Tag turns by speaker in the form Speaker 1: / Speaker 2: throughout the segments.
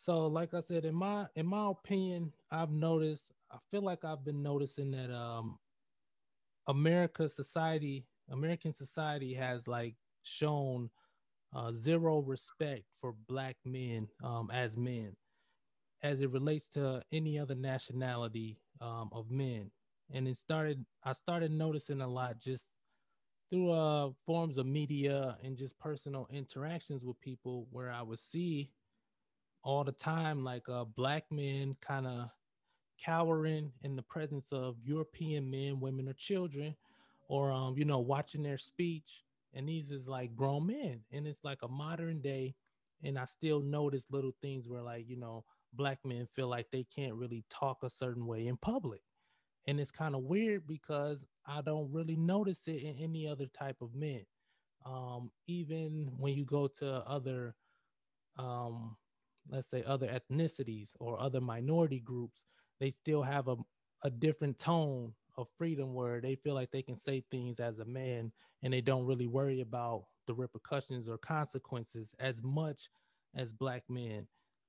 Speaker 1: so like I said, in my in my opinion, I've noticed. I feel like I've been noticing that um, America society, American society has like shown uh, zero respect for black men um, as men, as it relates to any other nationality um, of men. And it started. I started noticing a lot just through uh, forms of media and just personal interactions with people, where I would see all the time, like uh, black men kind of cowering in the presence of European men, women, or children, or um, you know, watching their speech. And these is like grown men, and it's like a modern day. And I still notice little things where, like, you know, black men feel like they can't really talk a certain way in public. And it's kind of weird because I don't really notice it in any other type of men. Um, even when you go to other um, let's say other ethnicities or other minority groups, they still have a, a different tone of freedom where they feel like they can say things as a man and they don't really worry about the repercussions or consequences as much as black men.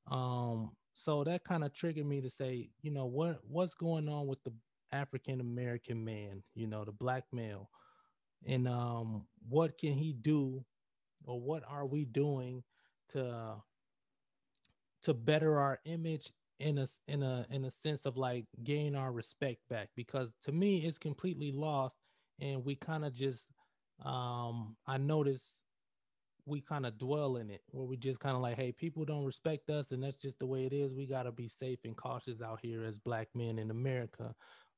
Speaker 1: Um, so that kind of triggered me to say, you know, what what's going on with the African American man, you know, the black male, and um, what can he do, or what are we doing to to better our image in a in a in a sense of like gain our respect back because to me it's completely lost and we kind of just um i notice we kind of dwell in it where we just kind of like hey people don't respect us and that's just the way it is. We got to be safe and cautious out here as black men in america.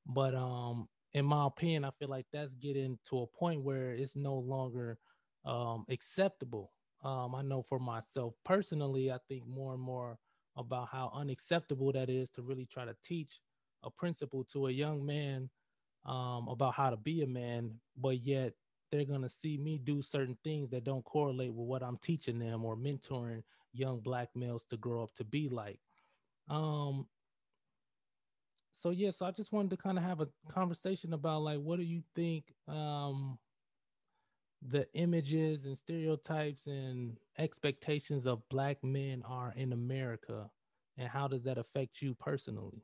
Speaker 1: But um in my opinion i feel like that's getting to a point where it's no longer um acceptable um, I know for myself personally, I think more and more about how unacceptable that is to really try to teach a principle to a young man um, about how to be a man, but yet they're going to see me do certain things that don't correlate with what I'm teaching them or mentoring young black males to grow up to be like. Um, so yeah, so I just wanted to kind of have a conversation about like, what do you think um, the images and stereotypes and expectations of black men are in America and how does that affect you personally?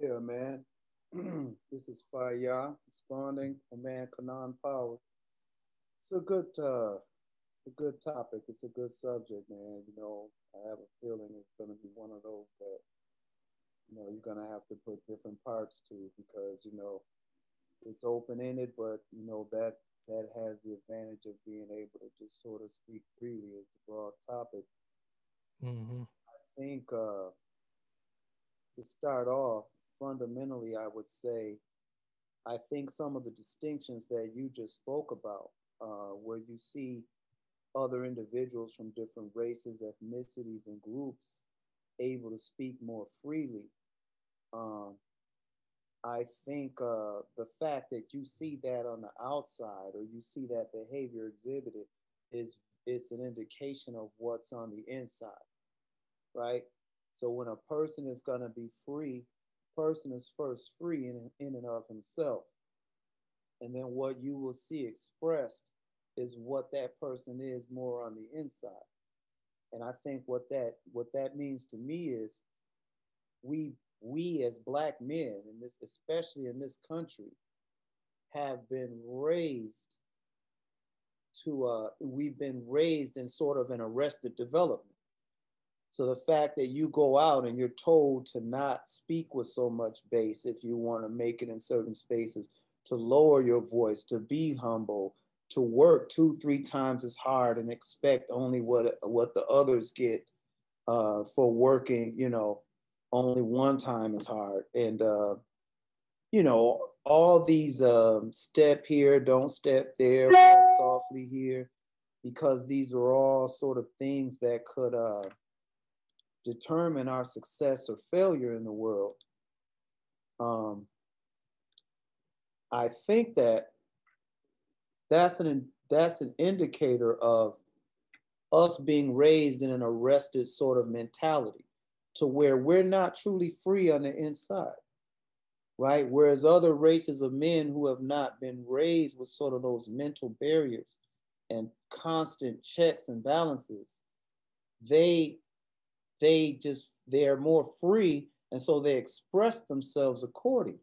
Speaker 2: Yeah, man. this is Faya responding for man Kanan Powers. It's a good uh a good topic. It's a good subject, man. You know, I have a feeling it's gonna be one of those that you know you're gonna have to put different parts to because you know it's open ended, but you know that that has the advantage of being able to just sort of speak freely. It's a broad topic. Mm-hmm. I think uh, to start off, fundamentally, I would say, I think some of the distinctions that you just spoke about, uh, where you see other individuals from different races, ethnicities, and groups able to speak more freely. Um, I think uh, the fact that you see that on the outside or you see that behavior exhibited is it's an indication of what's on the inside, right? So when a person is going to be free, person is first free in, in and of himself. And then what you will see expressed is what that person is more on the inside. And I think what that what that means to me is we we as black men in this especially in this country have been raised to uh, we've been raised in sort of an arrested development. So the fact that you go out and you're told to not speak with so much bass if you want to make it in certain spaces to lower your voice to be humble to work two three times as hard and expect only what what the others get uh, for working you know only one time is hard. And, uh, you know, all these um, step here, don't step there, walk softly here, because these are all sort of things that could uh, determine our success or failure in the world. Um, I think that that's an that's an indicator of us being raised in an arrested sort of mentality to where we're not truly free on the inside, right? Whereas other races of men who have not been raised with sort of those mental barriers and constant checks and balances, they they just they're more free and so they express themselves accordingly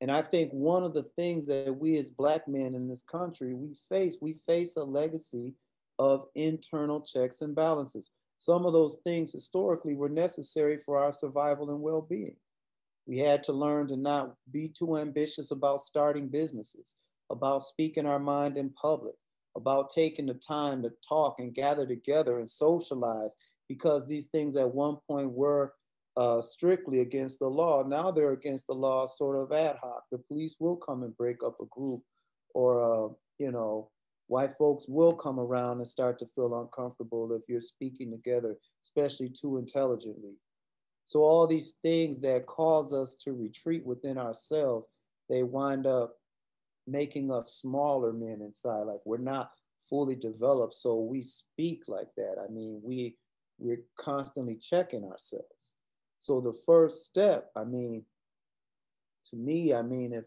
Speaker 2: and i think one of the things that we as black men in this country we face we face a legacy of internal checks and balances some of those things historically were necessary for our survival and well-being we had to learn to not be too ambitious about starting businesses about speaking our mind in public about taking the time to talk and gather together and socialize because these things at one point were uh, strictly against the law. Now they're against the law sort of ad hoc. The police will come and break up a group or, uh, you know, white folks will come around and start to feel uncomfortable if you're speaking together, especially too intelligently. So all these things that cause us to retreat within ourselves, they wind up making us smaller men inside. Like we're not fully developed, so we speak like that. I mean, we we're constantly checking ourselves. So the first step, I mean, to me, I mean, if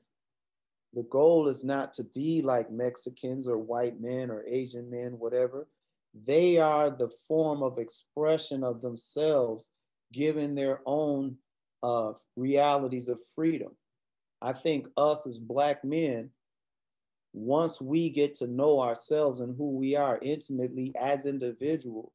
Speaker 2: the goal is not to be like Mexicans or white men or Asian men, whatever, they are the form of expression of themselves given their own uh, realities of freedom. I think us as Black men, once we get to know ourselves and who we are intimately as individuals,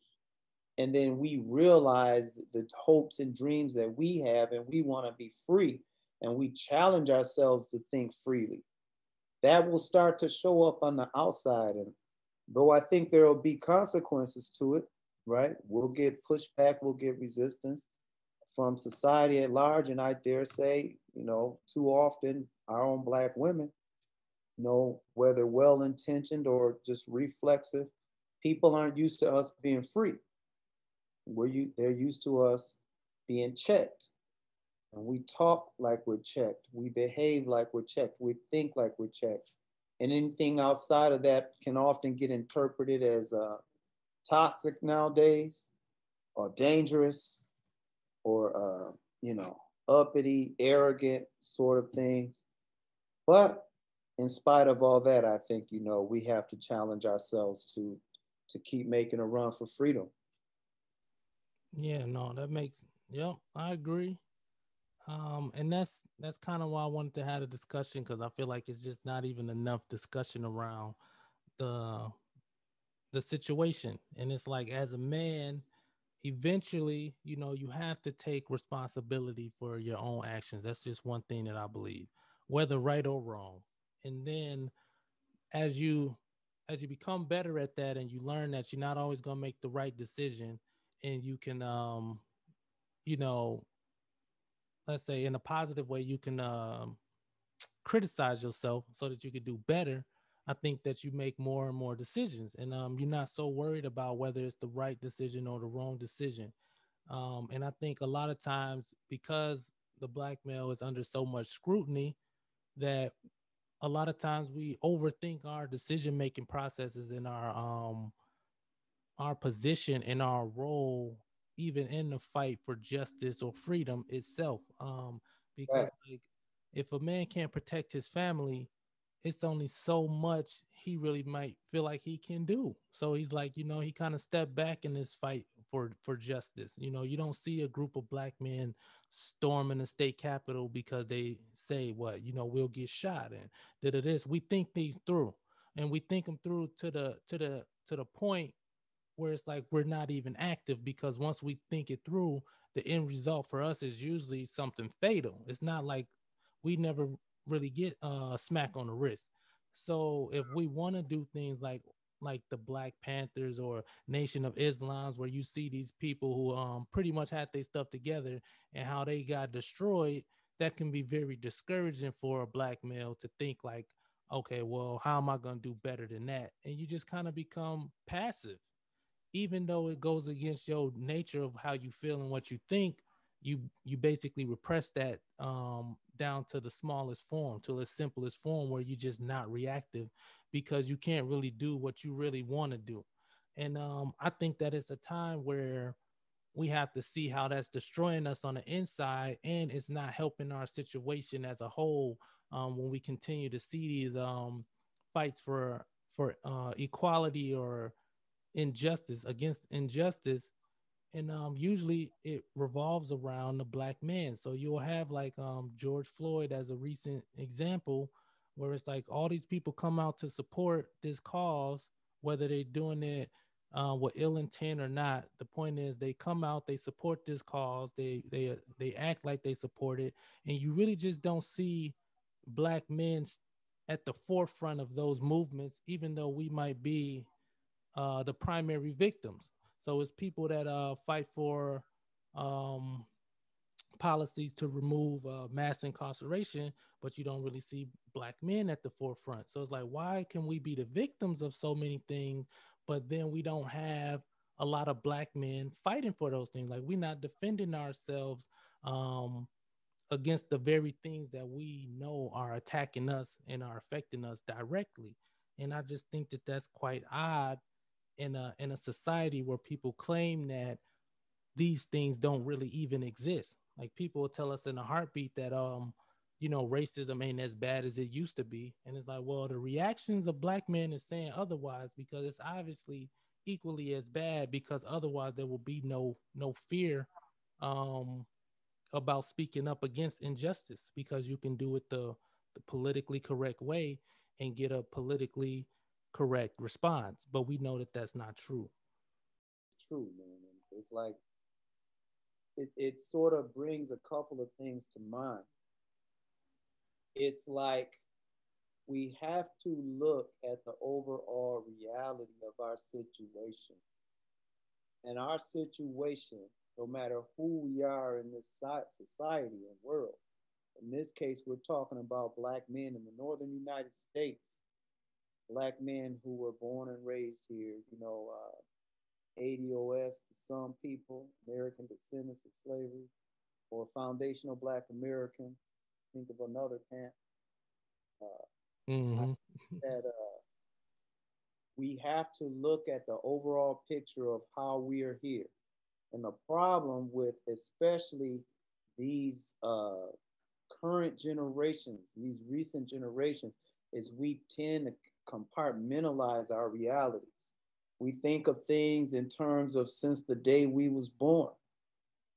Speaker 2: and then we realize the hopes and dreams that we have, and we want to be free, and we challenge ourselves to think freely. That will start to show up on the outside. And though I think there will be consequences to it, right? We'll get pushback, we'll get resistance from society at large. And I dare say, you know, too often our own Black women, you know, whether well intentioned or just reflexive, people aren't used to us being free. We're they're used to us being checked. And we talk like we're checked. We behave like we're checked. We think like we're checked. And anything outside of that can often get interpreted as uh, toxic nowadays or dangerous or, uh, you know, uppity, arrogant sort of things. But in spite of all that, I think, you know, we have to challenge ourselves to, to keep making a run for freedom.
Speaker 1: Yeah, no, that makes yep, I agree. Um, and that's that's kind of why I wanted to have a discussion because I feel like it's just not even enough discussion around the the situation. And it's like as a man, eventually, you know, you have to take responsibility for your own actions. That's just one thing that I believe, whether right or wrong. And then as you as you become better at that and you learn that you're not always going to make the right decision and you can um you know let's say in a positive way you can um criticize yourself so that you could do better i think that you make more and more decisions. And um you're not so worried about whether it's the right decision or the wrong decision. Um and i think a lot of times because the black male is under so much scrutiny that a lot of times we overthink our decision making processes in our um our position and our role even in the fight for justice or freedom itself um because right. like if a man can't protect his family it's only so much he really might feel like he can do. So he's like you know he kind of stepped back in this fight for for justice. You know you don't see a group of black men storming the state capitol because they say what you know we'll get shot and that it is we think these through and we think them through to the to the to the point where it's like we're not even active because once we think it through, the end result for us is usually something fatal. It's not like we never really get uh, a smack on the wrist. So if we want to do things like like the Black Panthers or Nation of Islam's, where you see these people who um, pretty much had their stuff together and how they got destroyed, that can be very discouraging for a black male to think like, okay, well, how am I going to do better than that? And you just kind of become passive even though it goes against your nature of how you feel and what you think, you you basically repress that um, down to the smallest form, to the simplest form, where you're just not reactive because you can't really do what you really want to do. And um, I think that it's a time where we have to see how that's destroying us on the inside, and it's not helping our situation as a whole. Um, when we continue to see these um, fights for for uh, equality or injustice against injustice and um, usually it revolves around the black man. So you'll have like um, George Floyd as a recent example, where it's like all these people come out to support this cause, whether they're doing it uh, with ill intent or not. The point is they come out, they support this cause, they they they act like they support it, and you really just don't see black men at the forefront of those movements, even though we might be uh, the primary victims. So it's people that uh, fight for um, policies to remove uh, mass incarceration, but you don't really see black men at the forefront. So it's like, why can we be the victims of so many things, but then we don't have a lot of black men fighting for those things? Like we're not defending ourselves um, against the very things that we know are attacking us and are affecting us directly. And I just think that that's quite odd in a in a society where people claim that these things don't really even exist. Like people will tell us in a heartbeat that um you know racism ain't as bad as it used to be, and it's like well the reactions of black men is saying otherwise because it's obviously equally as bad because otherwise there will be no no fear um about speaking up against injustice because you can do it the the politically correct way and get a politically correct response, but we know that that's not true.
Speaker 2: True, man. It's like it, it sort of brings a couple of things to mind. It's like we have to look at the overall reality of our situation. And our situation, no matter who we are in this society and world, in this case, we're talking about Black men in the Northern United States black men who were born and raised here, you know, uh, ADOS to some people, American descendants of slavery, or foundational black American. Think of another camp. Uh, mm-hmm. that uh, we have to look at the overall picture of how we are here. And the problem with especially these uh, current generations, these recent generations, is we tend to compartmentalize our realities. We think of things in terms of since the day we was born,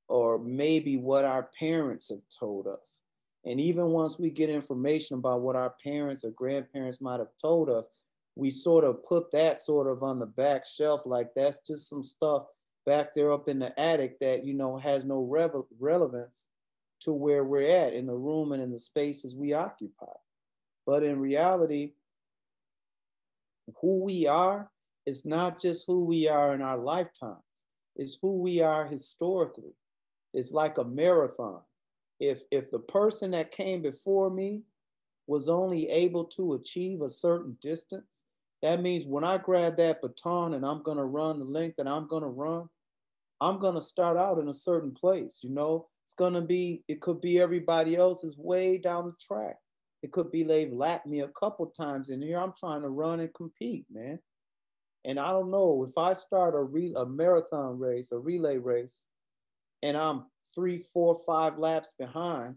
Speaker 2: or maybe what our parents have told us. And even once we get information about what our parents or grandparents might have told us, we sort of put that sort of on the back shelf, like that's just some stuff back there up in the attic that you know has no relevance to where we're at in the room and in the spaces we occupy. But in reality, who we are is not just who we are in our lifetimes, it's who we are historically. It's like a marathon. If, if the person that came before me was only able to achieve a certain distance, that means when I grab that baton and I'm going to run the length that I'm going to run, I'm going to start out in a certain place. You know, it's going to be, it could be everybody else's way down the track. It could be they've lapped me a couple times in here. I'm trying to run and compete, man. And I don't know if I start a, re- a marathon race, a relay race, and I'm three, four, five laps behind,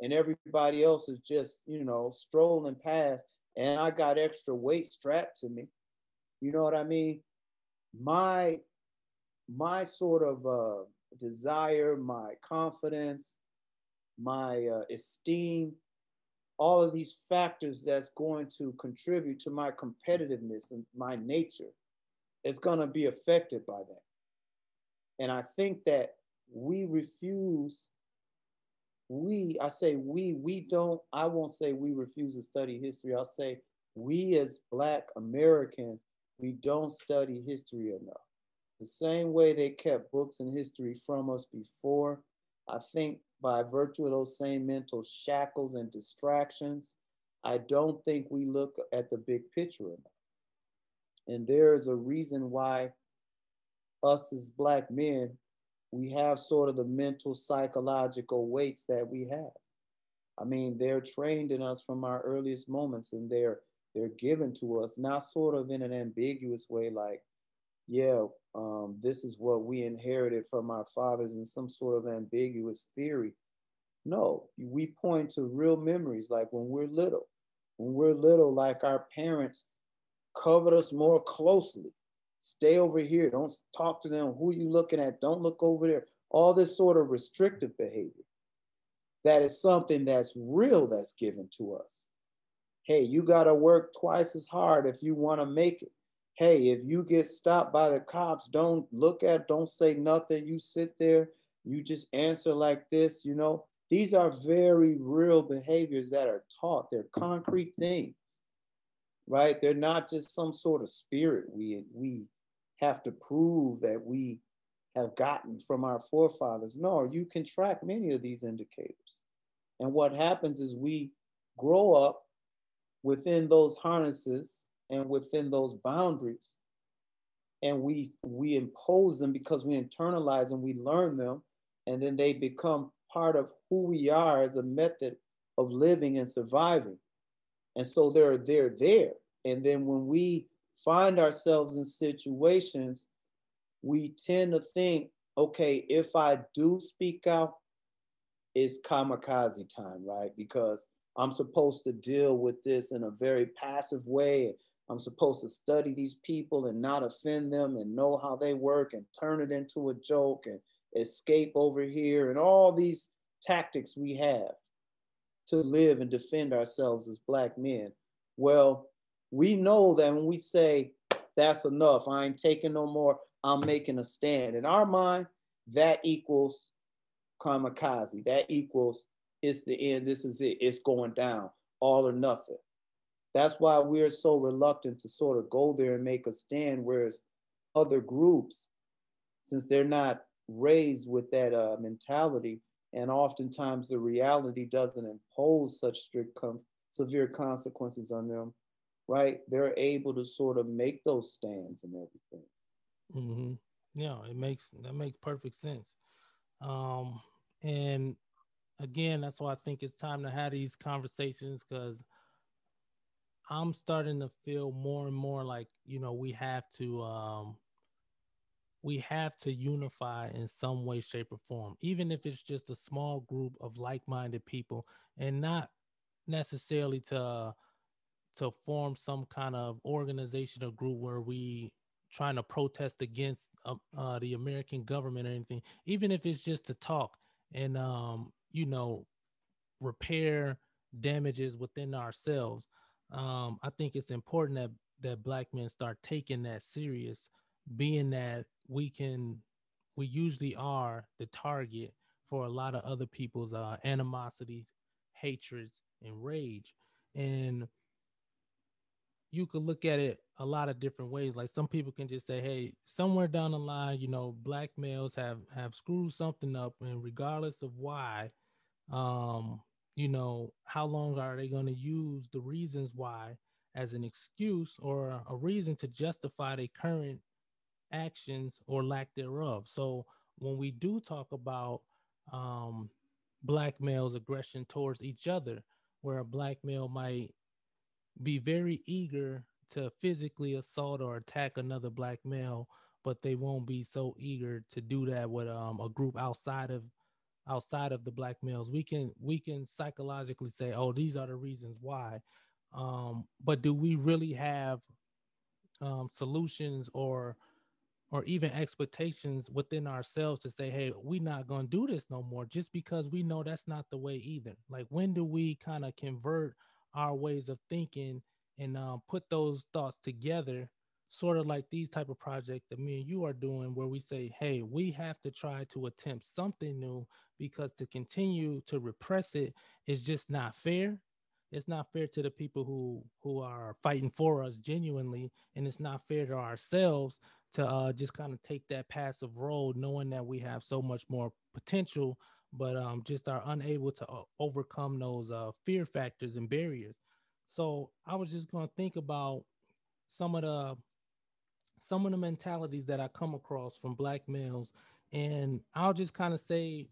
Speaker 2: and everybody else is just, you know, strolling past, and I got extra weight strapped to me. You know what I mean? My my sort of uh, desire, my confidence, my uh, esteem all of these factors that's going to contribute to my competitiveness and my nature is going to be affected by that. And I think that we refuse, we, I say we, we don't, I won't say we refuse to study history. I'll say we as Black Americans, we don't study history enough. The same way they kept books and history from us before, I think by virtue of those same mental shackles and distractions, I don't think we look at the big picture enough. And there is a reason why us as Black men, we have sort of the mental psychological weights that we have. I mean, they're trained in us from our earliest moments and they're they're given to us, not sort of in an ambiguous way, like, yeah, um, this is what we inherited from our fathers in some sort of ambiguous theory. No, we point to real memories like when we're little. When we're little, like our parents covered us more closely. stay over here. Don't talk to them. Who you looking at? Don't look over there. All this sort of restrictive behavior. That is something that's real that's given to us. Hey, you got to work twice as hard if you want to make it. Hey, if you get stopped by the cops, don't look at, don't say nothing. You sit there, you just answer like this, you know. These are very real behaviors that are taught. They're concrete things, right? They're not just some sort of spirit we, we have to prove that we have gotten from our forefathers. No, you can track many of these indicators. And what happens is we grow up within those harnesses and within those boundaries and we we impose them because we internalize and we learn them and then they become part of who we are as a method of living and surviving. And so they're they're there. And then when we find ourselves in situations, we tend to think, okay, if I do speak out, it's kamikaze time, right? Because I'm supposed to deal with this in a very passive way. I'm supposed to study these people and not offend them and know how they work and turn it into a joke and escape over here, and all these tactics we have to live and defend ourselves as Black men. Well, we know that when we say, that's enough, I ain't taking no more, I'm making a stand. In our mind, that equals kamikaze. That equals it's the end, this is it, it's going down, all or nothing. That's why we're so reluctant to sort of go there and make a stand, whereas other groups, since they're not raised with that uh, mentality, and oftentimes the reality doesn't impose such strict, severe consequences on them, right? They're able to sort of make those stands and everything.
Speaker 1: Mm-hmm. Yeah, it makes that makes perfect sense. Um, and again, that's why I think it's time to have these conversations because I'm starting to feel more and more like you know we have to um, we have to unify in some way, shape, or form, even if it's just a small group of like-minded people, and not necessarily to to form some kind of organization or group where we trying to protest against uh, uh, the American government or anything, even if it's just to talk and um, you know repair damages within ourselves. Um, I think it's important that that black men start taking that serious, being that we can we usually are the target for a lot of other people's uh, animosities, hatreds, and rage. And you could look at it a lot of different ways. Like some people can just say, "Hey, somewhere down the line, you know, black males have have screwed something up, and regardless of why, um, you know, how long are they going to use the reasons why as an excuse or a reason to justify their current actions or lack thereof. So when we do talk about um, black males' aggression towards each other, where a black male might be very eager to physically assault or attack another black male, but they won't be so eager to do that with um, a group outside of outside of the black males. We can we can psychologically say, oh, these are the reasons why. Um, but do we really have um, solutions or or even expectations within ourselves to say, hey, we're not going to do this no more just because we know that's not the way either. Like, when do we kind of convert our ways of thinking and uh, put those thoughts together, sort of like these type of projects that me and you are doing, where we say, hey, we have to try to attempt something new because to continue to repress it is just not fair it's not fair to the people who who are fighting for us genuinely and it's not fair to ourselves to uh, just kind of take that passive role, knowing that we have so much more potential, but um, just are unable to uh, overcome those uh, fear factors and barriers. So I was just going to think about some of the some of the mentalities that I come across from black males, and I'll just kind of say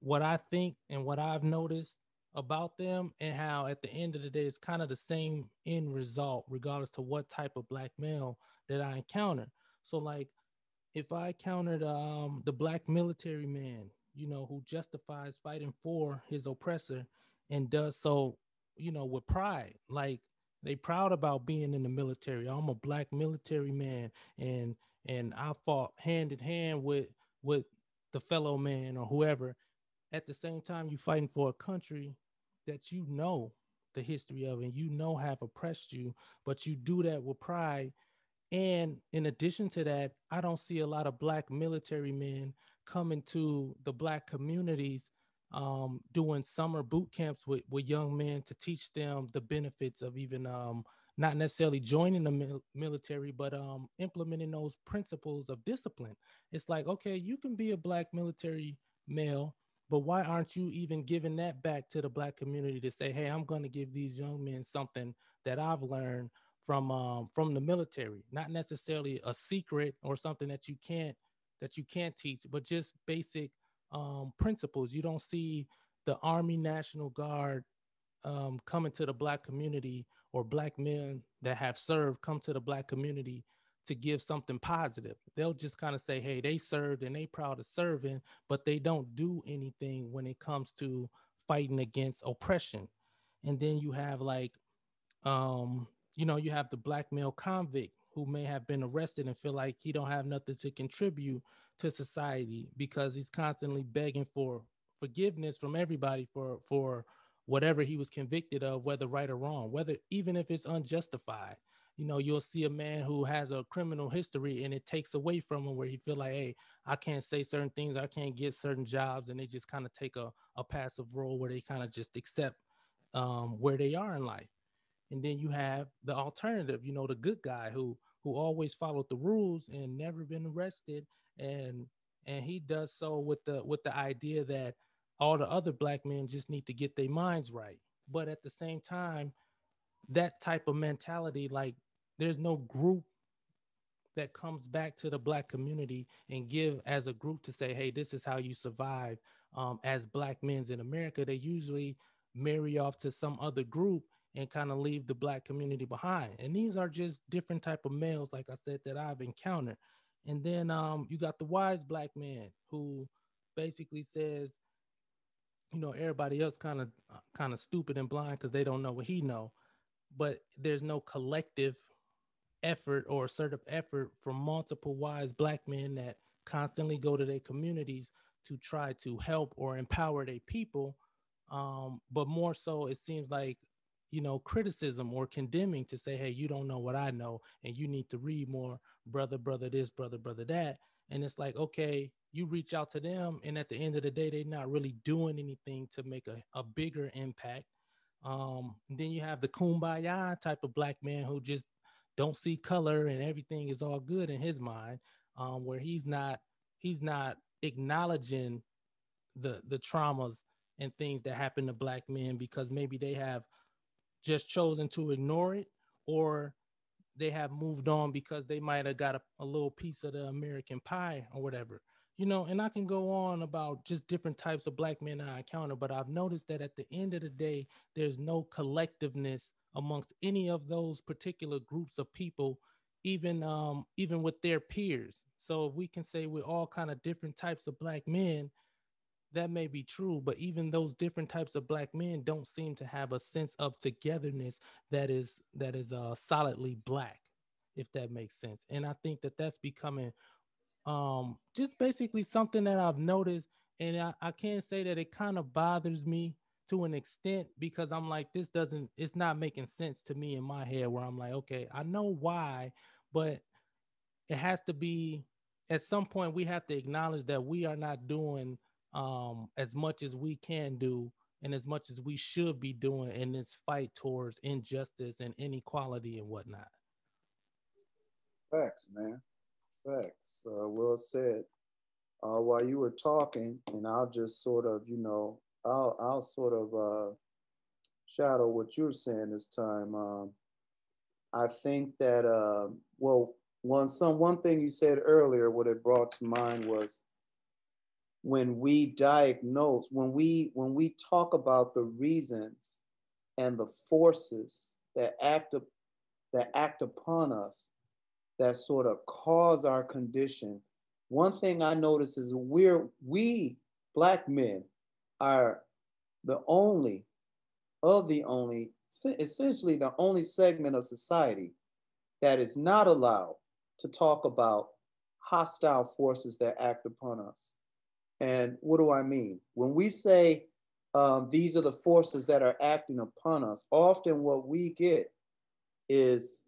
Speaker 1: what I think and what I've noticed about them and how at the end of the day it's kind of the same end result regardless to what type of black male that I encounter. So like if I encountered um, the black military man, you know, who justifies fighting for his oppressor and does so, you know, with pride, like They proud about being in the military. I'm a black military man, and and I fought hand in hand with with the fellow man or whoever. At the same time, you fighting for a country that you know the history of and you know have oppressed you, but you do that with pride. And in addition to that, I don't see a lot of black military men coming to the black communities um, doing summer boot camps with, with young men to teach them the benefits of even um, not necessarily joining the mil- military, but um, implementing those principles of discipline. It's like, okay, you can be a black military male, but why aren't you even giving that back to the black community to say, hey, I'm going to give these young men something that I've learned from um, from the military, not necessarily a secret or something that you can't that you can't teach, but just basic um, principles. You don't see the Army National Guard um, coming to the black community or black men that have served come to the black community to give something positive. They'll just kind of say, hey, they served and they proud of serving, but they don't do anything when it comes to fighting against oppression. And then you have like, um, you know, you have the black male convict who may have been arrested and feel like he don't have nothing to contribute to society because he's constantly begging for forgiveness from everybody for for whatever he was convicted of whether right or wrong whether even if it's unjustified. You know you'll see a man who has a criminal history and it takes away from him where he feel like hey i can't say certain things i can't get certain jobs and they just kind of take a, a passive role where they kind of just accept um, where they are in life. And then you have the alternative you know the good guy who who always followed the rules and never been arrested and and he does so with the with the idea that all the other black men just need to get their minds right. But at the same time that type of mentality like there's no group that comes back to the black community and give as a group to say hey this is how you survive um, as black men in america. They usually marry off to some other group and kind of leave the black community behind. And these are just different type of males like i said that i've encountered. And then um, you got the wise black man who basically says, you know, everybody else kind of kind of stupid and blind because they don't know what he know, but there's no collective effort or assertive effort from multiple wise black men that constantly go to their communities to try to help or empower their people. Um, but more so, it seems like you know, criticism or condemning to say, hey, you don't know what I know, and you need to read more, brother, brother, this, brother, brother, that. And it's like, okay, you reach out to them, and at the end of the day, they're not really doing anything to make a, a bigger impact. Um, then you have the kumbaya type of black man who just don't see color and everything is all good in his mind, um, where he's not he's not acknowledging the the traumas and things that happen to black men because maybe they have just chosen to ignore it or they have moved on because they might have got a, a, little piece of the American pie or whatever. You know, and I can go on about just different types of black men I encounter, but I've noticed that at the end of the day, there's no collectiveness amongst any of those particular groups of people, even um, even with their peers. So if we can say we're all kind of different types of black men, that may be true, but even those different types of black men don't seem to have a sense of togetherness that is that is uh, solidly black, if that makes sense. And I think that that's becoming um, just basically something that I've noticed, and I, I can't say that it kind of bothers me to an extent because I'm like, this doesn't, it's not making sense to me in my head where I'm like, okay, I know why, but it has to be at some point we have to acknowledge that we are not doing um, as much as we can do and as much as we should be doing in this fight towards injustice and inequality and whatnot.
Speaker 2: Facts, man. Facts. Uh, well said. Uh, while you were talking, and I'll just sort of, you know, I'll I'll sort of uh, shadow what you're saying this time. Um, I think that uh, well, one some one thing you said earlier, what it brought to mind was when we diagnose, when we when we talk about the reasons and the forces that act that act upon us that sort of cause our condition. One thing I notice is we're we black men are the only of the only, essentially the only segment of society that is not allowed to talk about hostile forces that act upon us. And what do I mean? When we say um, these are the forces that are acting upon us, often what we get is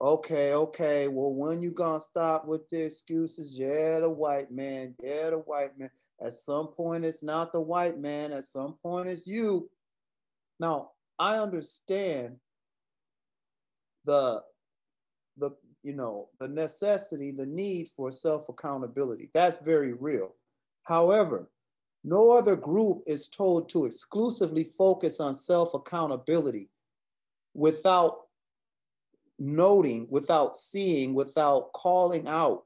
Speaker 2: okay, okay, well, when you gonna stop with the excuses? Yeah, the white man, yeah, the white man. At some point, it's not the white man, at some point, it's you. Now, I understand the the you know the necessity, the need for self-accountability. That's very real. However, no other group is told to exclusively focus on self-accountability without noting, without seeing, without calling out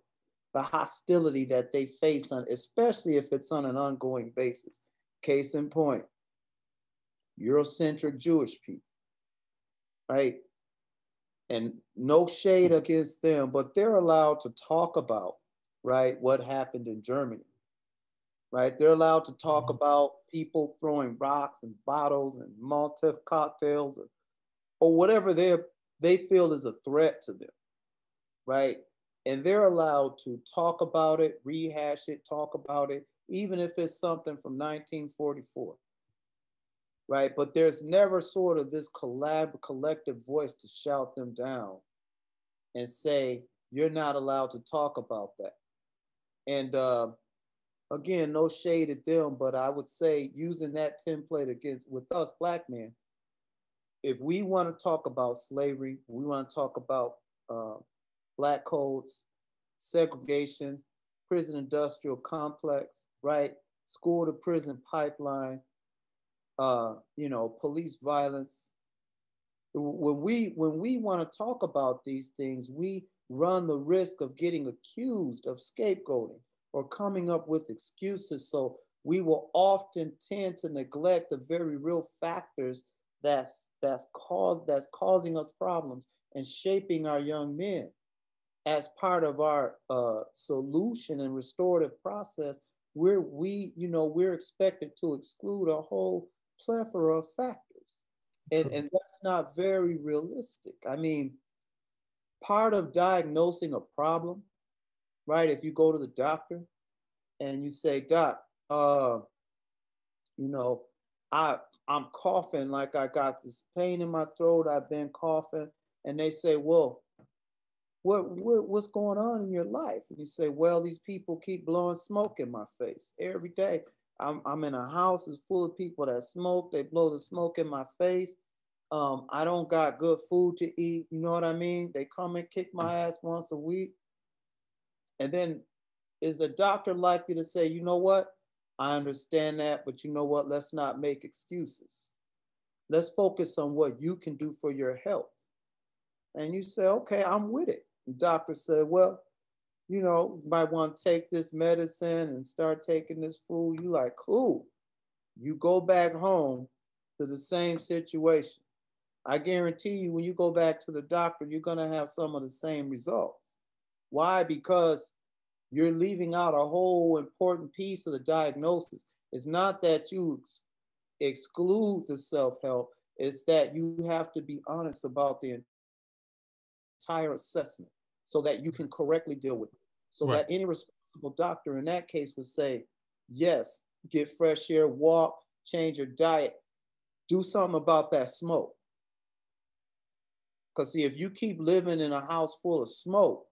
Speaker 2: the hostility that they face on, especially if it's on an ongoing basis. Case in point, Eurocentric Jewish people, right? And no shade against them, but they're allowed to talk about, right, what happened in Germany, right? They're allowed to talk mm-hmm. about people throwing rocks and bottles and Molotov cocktails or, or whatever they're they feel is a threat to them, right? And they're allowed to talk about it, rehash it, talk about it, even if it's something from 1944, right? But there's never sort of this collab collective voice to shout them down and say, you're not allowed to talk about that. And uh, again, no shade at them, but I would say using that template against with us black men, if we want to talk about slavery, we want to talk about uh, black codes, segregation, prison industrial complex, right? School to prison pipeline, uh, you know, police violence. When we when we want to talk about these things, we run the risk of getting accused of scapegoating or coming up with excuses. So we will often tend to neglect the very real factors that's that's caused that's causing us problems and shaping our young men. As part of our uh, solution and restorative process we're we you know we're expected to exclude a whole plethora of factors. And, and that's not very realistic. I mean part of diagnosing a problem right if you go to the doctor and you say doc uh you know i I'm coughing like I got this pain in my throat. I've been coughing. And they say, well, what, what, what's going on in your life? And you say, well, these people keep blowing smoke in my face every day. I'm, I'm in a house that's full of people that smoke. They blow the smoke in my face. Um, I don't got good food to eat. You know what I mean? They come and kick my ass once a week. And then is the doctor likely to say, you know what? I understand that, but you know what? Let's not make excuses. Let's focus on what you can do for your health. And you say, okay, I'm with it. The doctor said, well, you know, you might want to take this medicine and start taking this food. You like, cool. You go back home to the same situation. I guarantee you, when you go back to the doctor, you're going to have some of the same results. Why? Because you're leaving out a whole important piece of the diagnosis. It's not that you exclude the self help, it's that you have to be honest about the entire assessment so that you can correctly deal with it. So right. that any responsible doctor in that case would say, yes, get fresh air, walk, change your diet, do something about that smoke. Because see, if you keep living in a house full of smoke,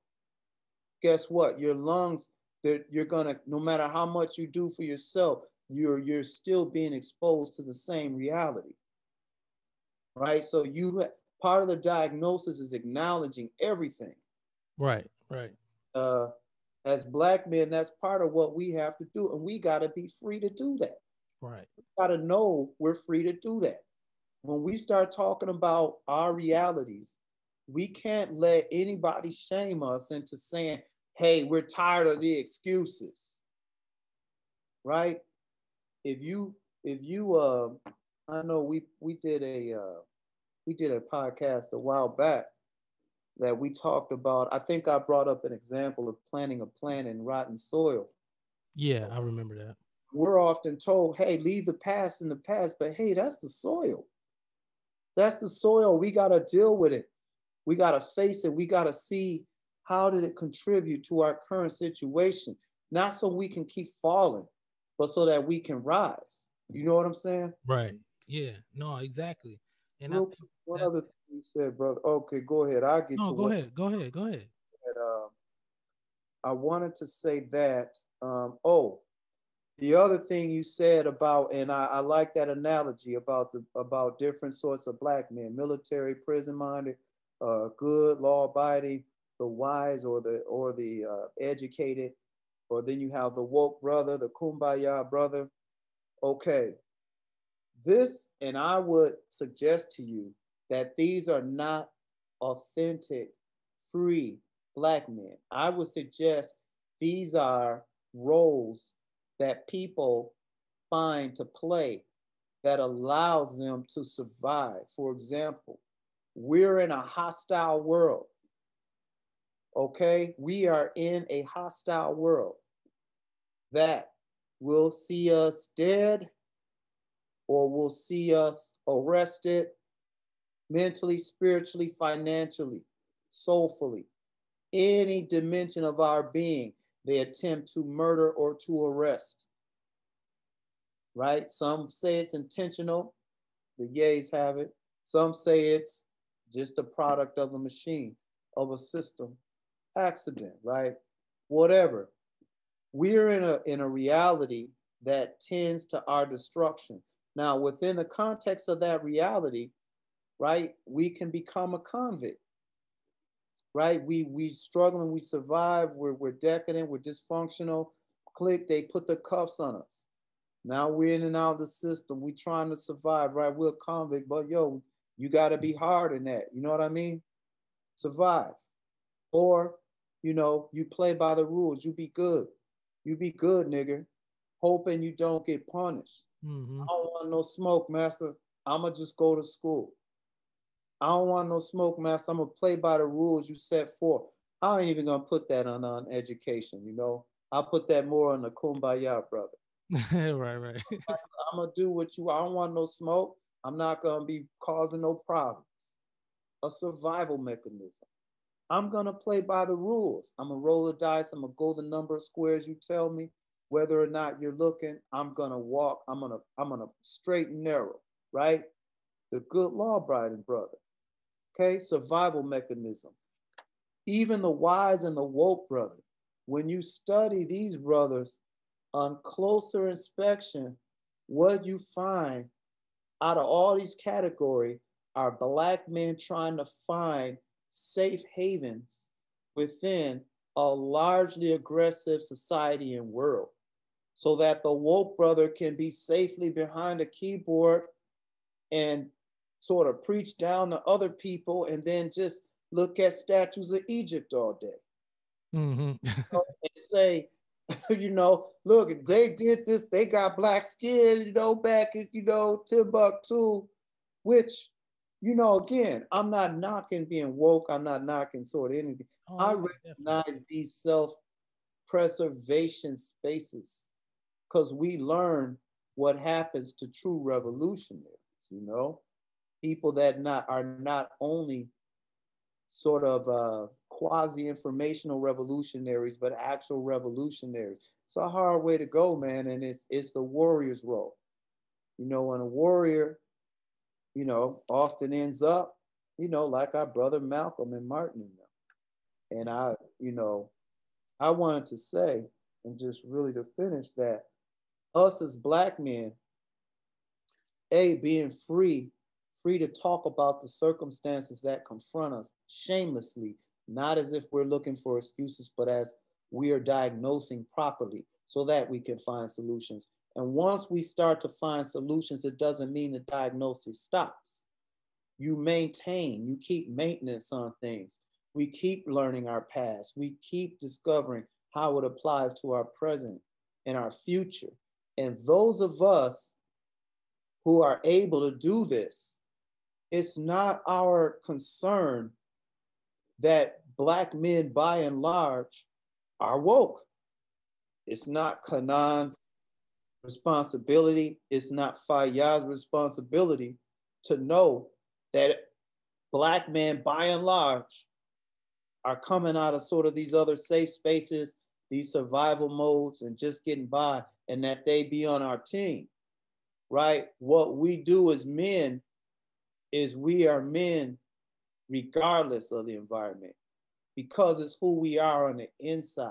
Speaker 2: guess what? Your lungs, that you're gonna, no matter how much you do for yourself, you're you're still being exposed to the same reality. Right. So you part of the diagnosis is acknowledging everything.
Speaker 1: Right, right.
Speaker 2: Uh as black men, that's part of what we have to do. And we gotta be free to do that.
Speaker 1: Right.
Speaker 2: We gotta know we're free to do that. When we start talking about our realities, we can't let anybody shame us into saying, hey, we're tired of the excuses. Right? If you if you uh I know we we did a uh we did a podcast a while back that we talked about. I think I brought up an example of planting a plant in rotten soil.
Speaker 1: Yeah, I remember that.
Speaker 2: We're often told, hey, leave the past in the past, but hey, that's the soil. That's the soil. We got to deal with it. We got to face it. We got to see how did it contribute to our current situation? Not so we can keep falling, but so that we can rise. You know what I'm saying?
Speaker 1: Right. Yeah. No, exactly. And
Speaker 2: Real, one that, other thing you said, brother. Okay, go ahead. I'll get
Speaker 1: no,
Speaker 2: to
Speaker 1: go ahead. Go ahead. Go ahead.
Speaker 2: That, uh, I wanted to say that. Um, oh, the other thing you said about, and I, I like that analogy about the about different sorts of black men, military, prison minded, uh, good, law abiding, the wise or the or the uh, educated, or then you have the woke brother, the kumbaya brother. Okay, this, and I would suggest to you that these are not authentic, free black men. I would suggest these are roles that people find to play that allows them to survive. For example, we're in a hostile world. Okay, we are in a hostile world that will see us dead or will see us arrested mentally, spiritually, financially, soulfully, any dimension of our being, they attempt to murder or to arrest. Right? Some say it's intentional, the yays have it. Some say it's just a product of a machine, of a system, accident, right? Whatever. We're in a, in a reality that tends to our destruction. Now, within the context of that reality, right, we can become a convict, right? We we struggle and we survive. We're we're decadent. We're dysfunctional. Click. They put the cuffs on us. Now we're in and out of the system. We're trying to survive, right? We're a convict, but yo, you got to be hard in that. You know what I mean? Survive, or you know, you play by the rules. You be good. You be good, nigga. Hoping you don't get punished. Mm-hmm. I don't want no smoke, master. I'ma just go to school. I don't want no smoke, master. I'm gonna play by the rules you set forth. I ain't even gonna put that on, on education, you know. I'll put that more on the kumbaya, brother.
Speaker 1: right, right.
Speaker 2: I'm gonna do what you I don't want no smoke. I'm not gonna be causing no problems. A survival mechanism. I'm gonna play by the rules. I'm gonna roll the dice. I'm gonna go the number of squares you tell me. Whether or not you're looking, I'm gonna walk. I'm gonna I'm gonna straight and narrow, right? The good law abiding brother. Okay, survival mechanism. Even the wise and the woke brother, when you study these brothers on closer inspection, what you find out of all these categories are black men trying to find safe havens within a largely aggressive society and world so that the woke brother can be safely behind a keyboard and sort of preach down to other people and then just look at statues of Egypt all day. Mm-hmm. and say, you know, look, they did this, they got black skin, you know, back in, you know, Timbuktu, which, you know, again, I'm not knocking being woke, I'm not knocking sort of anything. Oh, I recognize definitely. these self-preservation spaces because we learn what happens to true revolutionaries, you know? people that not are not only sort of uh, quasi-informational revolutionaries, but actual revolutionaries. It's a hard way to go, man, and it's it's the warrior's role. You know, when a warrior, you know, often ends up, you know, like our brother Malcolm and Martin. And I, you know, I wanted to say, and just really to finish that, us as black men, a being free free to talk about the circumstances that confront us shamelessly, not as if we're looking for excuses, but as we are diagnosing properly so that we can find solutions. And once we start to find solutions, it doesn't mean the diagnosis stops. You maintain, you keep maintenance on things. We keep learning our past. We keep discovering how it applies to our present and our future. And those of us who are able to do this it's not our concern that Black men, by and large, are woke. It's not Kanan's responsibility. It's not Fayyad's responsibility to know that black men, by and large, are coming out of sort of these other safe spaces, these survival modes, and just getting by, and that they be on our team, right? What we do as men is we are men regardless of the environment because it's who we are on the inside.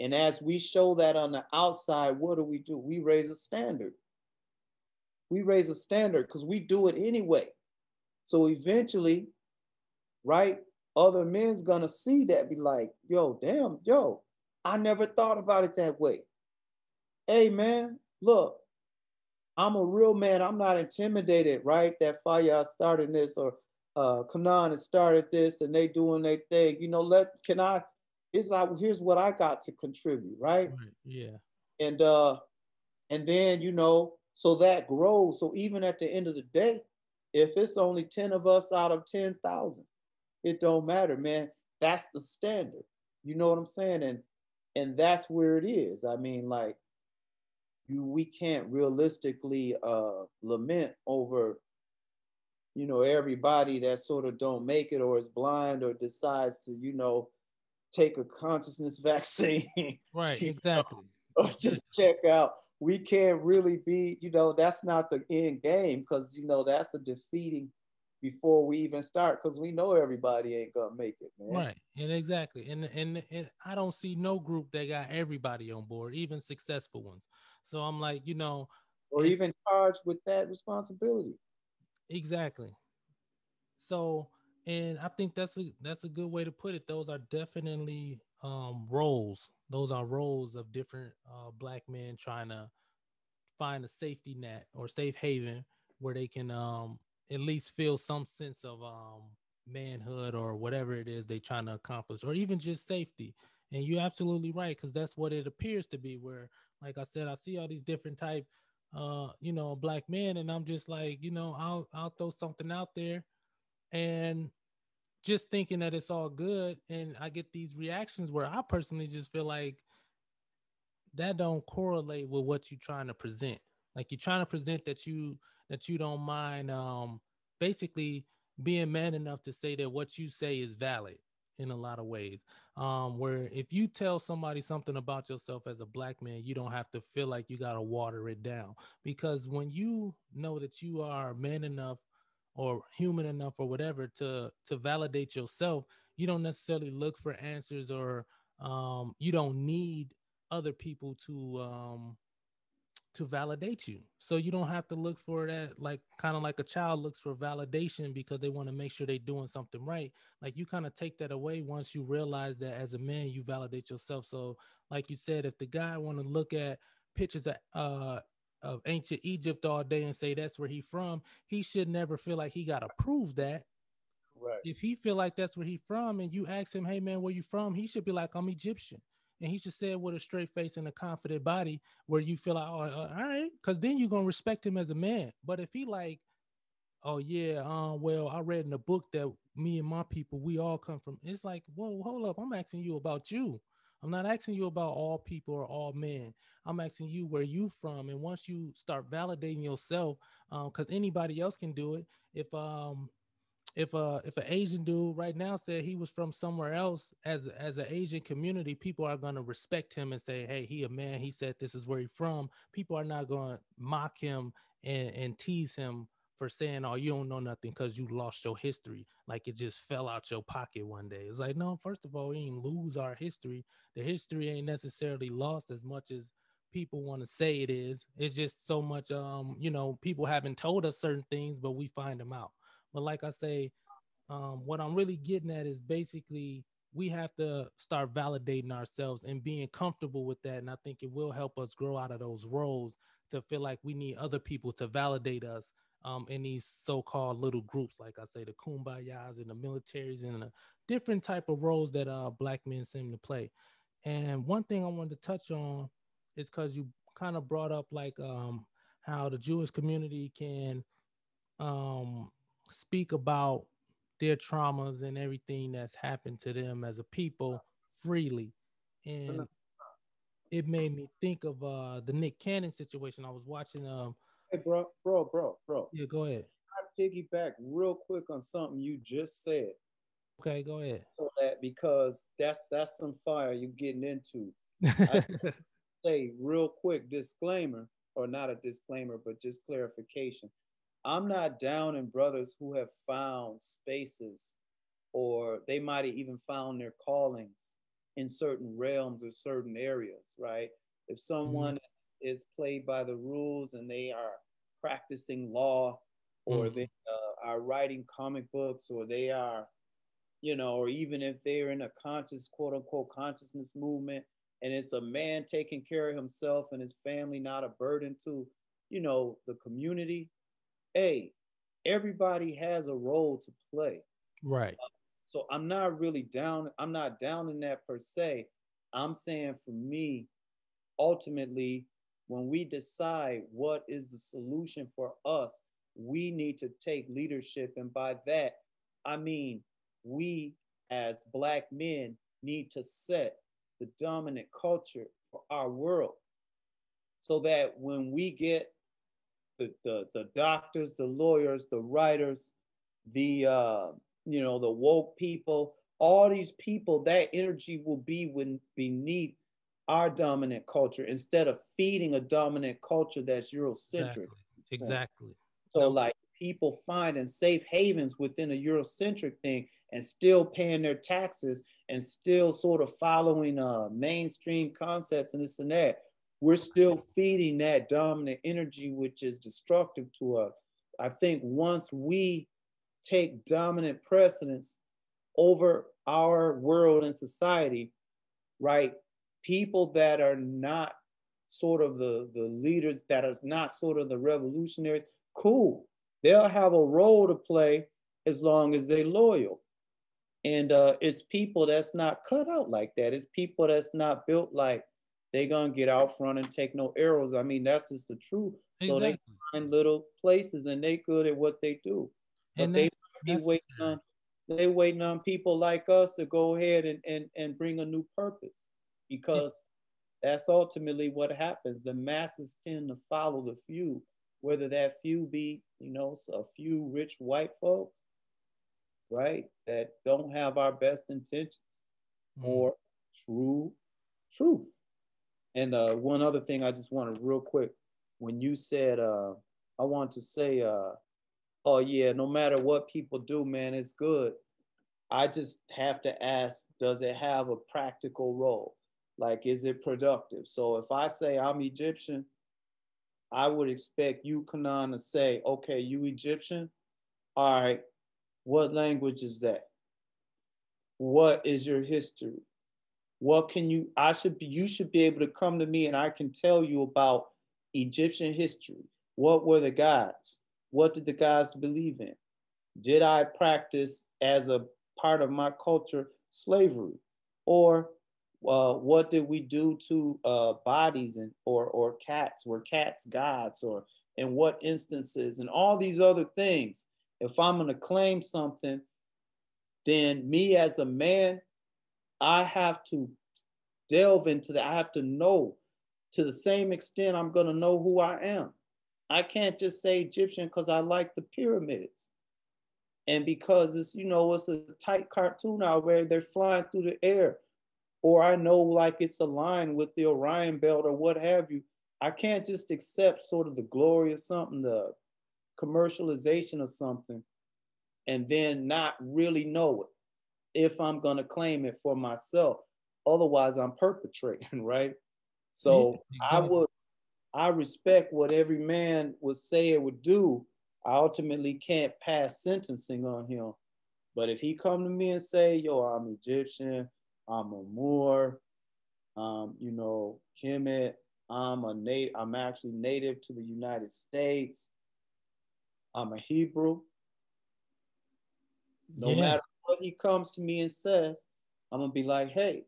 Speaker 2: And as we show that on the outside, what do we do? We raise a standard. We raise a standard because we do it anyway. So eventually, right, other men's gonna see that, be like, yo, damn, yo, I never thought about it that way. Hey man, look, I'm a real man. I'm not intimidated, right? That fire started this or uh Kanan has started this and they doing their thing. You know, let can I here's I here's what I got to contribute, right? right?
Speaker 1: Yeah.
Speaker 2: And uh and then you know, so that grows. So even at the end of the day, if it's only 10 of us out of 10,000, it don't matter, man. That's the standard. You know what I'm saying? And and that's where it is. I mean, like you we can't realistically uh lament over you know everybody that sort of don't make it or is blind or decides to you know take a consciousness vaccine
Speaker 1: right exactly.
Speaker 2: know, or just check out. We can't really be you know that's not the end game because you know that's a defeating before we even start because we know everybody ain't gonna make it man.
Speaker 1: right and exactly and, and and i don't see no group that got everybody on board even successful ones. So i'm like you know
Speaker 2: or it, even charged with that responsibility.
Speaker 1: Exactly. So and i think that's a that's a good way to put it those are definitely um roles those are roles of different uh black men trying to find a safety net or safe haven where they can um at least feel some sense of um, manhood or whatever it is they're trying to accomplish, or even just safety. And you're absolutely right, because that's what it appears to be. Where, like I said, I see all these different type, uh, you know, black men, and I'm just like, you know, I'll I'll throw something out there, and just thinking that it's all good, and I get these reactions where I personally just feel like that don't correlate with what you're trying to present. Like you're trying to present that you that you don't mind um, basically being man enough to say that what you say is valid in a lot of ways. Um, where if you tell somebody something about yourself as a black man, you don't have to feel like you got to water it down. Because when you know that you are man enough or human enough or whatever to to validate yourself, you don't necessarily look for answers or um, you don't need other people to um, to validate you. So you don't have to look for that like kind of like a child looks for validation because they want to make sure they're doing something right. Like you kind of take that away once you realize that as a man you validate yourself. So like you said if the guy want to look at pictures of uh of ancient Egypt all day and say that's where he from, he should never feel like he got to prove that.
Speaker 2: Right.
Speaker 1: If he feel like that's where he from and you ask him, "Hey man, where you from?" he should be like, "I'm Egyptian." and he should say it with a straight face and a confident body where you feel like, oh, uh, all right, because then you're gonna respect him as a man. But if he like, oh yeah, um, well, I read in the book that me and my people, we all come from. It's like, whoa, hold up, I'm asking you about you. I'm not asking you about all people or all men. I'm asking you where you from. And once you start validating yourself, because um, anybody else can do it. If um if a if an Asian dude right now said he was from somewhere else as as an Asian community, people are gonna respect him and say, "Hey, he a man. He said this is where he from." People are not gonna mock him and and tease him for saying, "Oh, you don't know nothing because you lost your history, like it just fell out your pocket one day." It's like, no. First of all, we ain't lose our history. The history ain't necessarily lost as much as people want to say it is. It's just so much, um, you know, people haven't told us certain things, but we find them out. But like I say, um, what I'm really getting at is basically we have to start validating ourselves and being comfortable with that. And I think it will help us grow out of those roles to feel like we need other people to validate us um, in these so-called little groups, like I say, the kumbayas and the militaries and the different type of roles that uh, black men seem to play. And one thing I wanted to touch on is because you kind of brought up like um, how the Jewish community can um, speak about their traumas and everything that's happened to them as a people freely. And it made me think of uh the Nick Cannon situation. I was watching um
Speaker 2: Hey bro, bro, bro, bro.
Speaker 1: Yeah, go ahead.
Speaker 2: I piggyback real quick on something you just said.
Speaker 1: Okay, go ahead.
Speaker 2: So that because that's that's some fire you're getting into. say real quick disclaimer, or not a disclaimer, but just clarification. I'm not down in brothers who have found spaces or they might have even found their callings in certain realms or certain areas, right? If someone mm-hmm. Is played by the rules and they are practicing law or mm-hmm. they uh, are writing comic books or they are you know, or even if they're in a conscious, quote unquote, consciousness movement, and it's a man taking care of himself and his family, not a burden to, you know, the community. Hey, everybody has a role to play.
Speaker 1: Right. Uh,
Speaker 2: so I'm not really down. I'm not down in that per se. I'm saying for me, ultimately, when we decide what is the solution for us, we need to take leadership. And by that, I mean we as Black men need to set the dominant culture for our world so that when we get the, the, the doctors, the lawyers, the writers, the, uh, you know, the woke people, all these people, that energy will be when, beneath our dominant culture instead of feeding a dominant culture that's Eurocentric.
Speaker 1: Exactly. exactly.
Speaker 2: So, like, people finding safe havens within a Eurocentric thing and still paying their taxes and still sort of following uh, mainstream concepts and this and that, we're still feeding that dominant energy, which is destructive to us. I think once we take dominant precedence over our world and society, right, people that are not sort of the, the leaders, that are not sort of the revolutionaries, cool they'll have a role to play as long as they're loyal. And uh, it's people that's not cut out like that. It's people that's not built like they gonna get out front and take no arrows. I mean, that's just the truth. Exactly. So they find little places and they good at what they do. But and they waiting on they waiting on people like us to go ahead and, and, and bring a new purpose because that's ultimately what happens. The masses tend to follow the few whether that few be, you know, a few rich white folks, right, that don't have our best intentions, mm. or true truth. And uh, one other thing I just want to real quick, when you said, uh, I want to say, uh, oh yeah, no matter what people do, man, it's good. I just have to ask, does it have a practical role? Like, is it productive? So if I say I'm Egyptian, I would expect you, Kanan, to say, okay, you Egyptian? All right, what language is that? What is your history? What can you, I should be, you should be able to come to me and I can tell you about Egyptian history. What were the gods? What did the gods believe in? Did I practice as a part of my culture slavery? Or uh, what did we do to uh, bodies and or or cats? Were cats gods or in what instances and all these other things? If I'm going to claim something, then me as a man, I have to delve into that. I have to know to the same extent I'm going to know who I am. I can't just say Egyptian because I like the pyramids. And because it's, you know, it's a tight cartoon out where they're flying through the air or I know like it's aligned with the Orion belt or what have you. I can't just accept sort of the glory of something, the commercialization of something, and then not really know it if I'm going to claim it for myself. Otherwise, I'm perpetrating, right? So yeah, exactly. I would, I respect what every man would say it would do. I ultimately can't pass sentencing on him. But if he come to me and say, yo, I'm Egyptian, I'm a Moor, um, you know, Kemet. I'm a native. I'm actually native to the United States. I'm a Hebrew. No yeah. matter what he comes to me and says, I'm gonna be like, hey,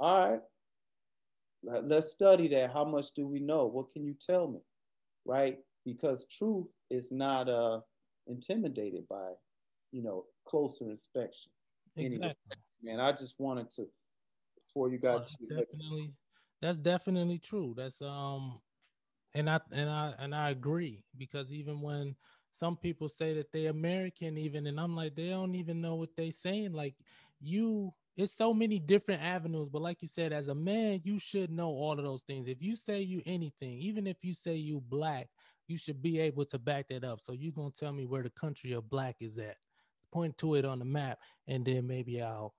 Speaker 2: all right, let, let's study that. How much do we know? What can you tell me? Right? Because truth is not uh, intimidated by, you know, closer inspection.
Speaker 1: Exactly. Anyway,
Speaker 2: man. I just wanted to before you got
Speaker 1: oh, that's definitely that's definitely true. That's um and I and I and I agree because even when some people say that they're American even, and I'm like, they don't even know what they saying. Like you, it's so many different avenues. But like you said, as a man, you should know all of those things. If you say you anything, even if you say you black, you should be able to back that up. So you're gonna tell me where the country of black is at. Point to it on the map, and then maybe I'll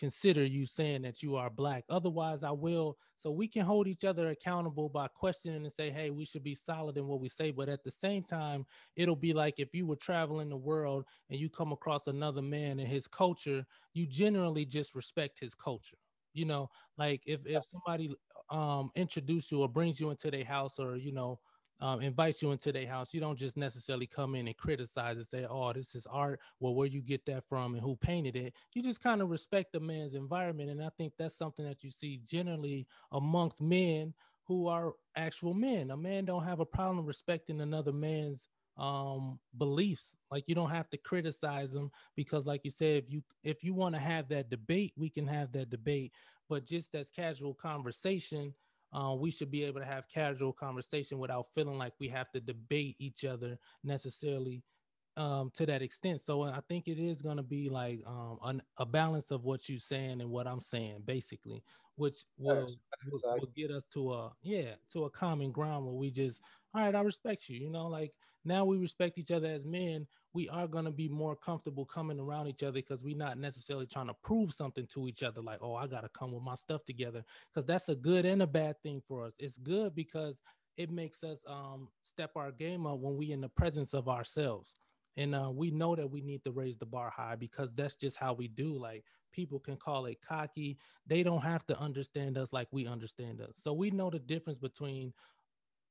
Speaker 1: consider you saying that you are black. Otherwise, I will. So we can hold each other accountable by questioning and say, hey, we should be solid in what we say. But at the same time, it'll be like if you were traveling the world and you come across another man and his culture, you generally just respect his culture. You know, like if if somebody um introduce you or brings you into their house or you know um, invites you into their house, you don't just necessarily come in and criticize and say, "Oh, this is art." Well, where you get that from and who painted it? You just kind of respect the man's environment, and I think that's something that you see generally amongst men who are actual men. A man don't have a problem respecting another man's um beliefs like you don't have to criticize them because like you said if you if you want to have that debate we can have that debate but just as casual conversation uh, we should be able to have casual conversation without feeling like we have to debate each other necessarily um, to that extent. So I think it is going to be like um, an, a balance of what you're saying and what I'm saying, basically, which will, will, will get us to a yeah to a common ground where we just all right, I respect you. You know, like now we respect each other as men. We are going to be more comfortable coming around each other because we're not necessarily trying to prove something to each other, like, oh, I got to come with my stuff together. Because that's a good and a bad thing for us. It's good because it makes us um, step our game up when we in the presence of ourselves. And uh, we know that we need to raise the bar high because that's just how we do. Like people can call it cocky. They don't have to understand us like we understand us. So we know the difference between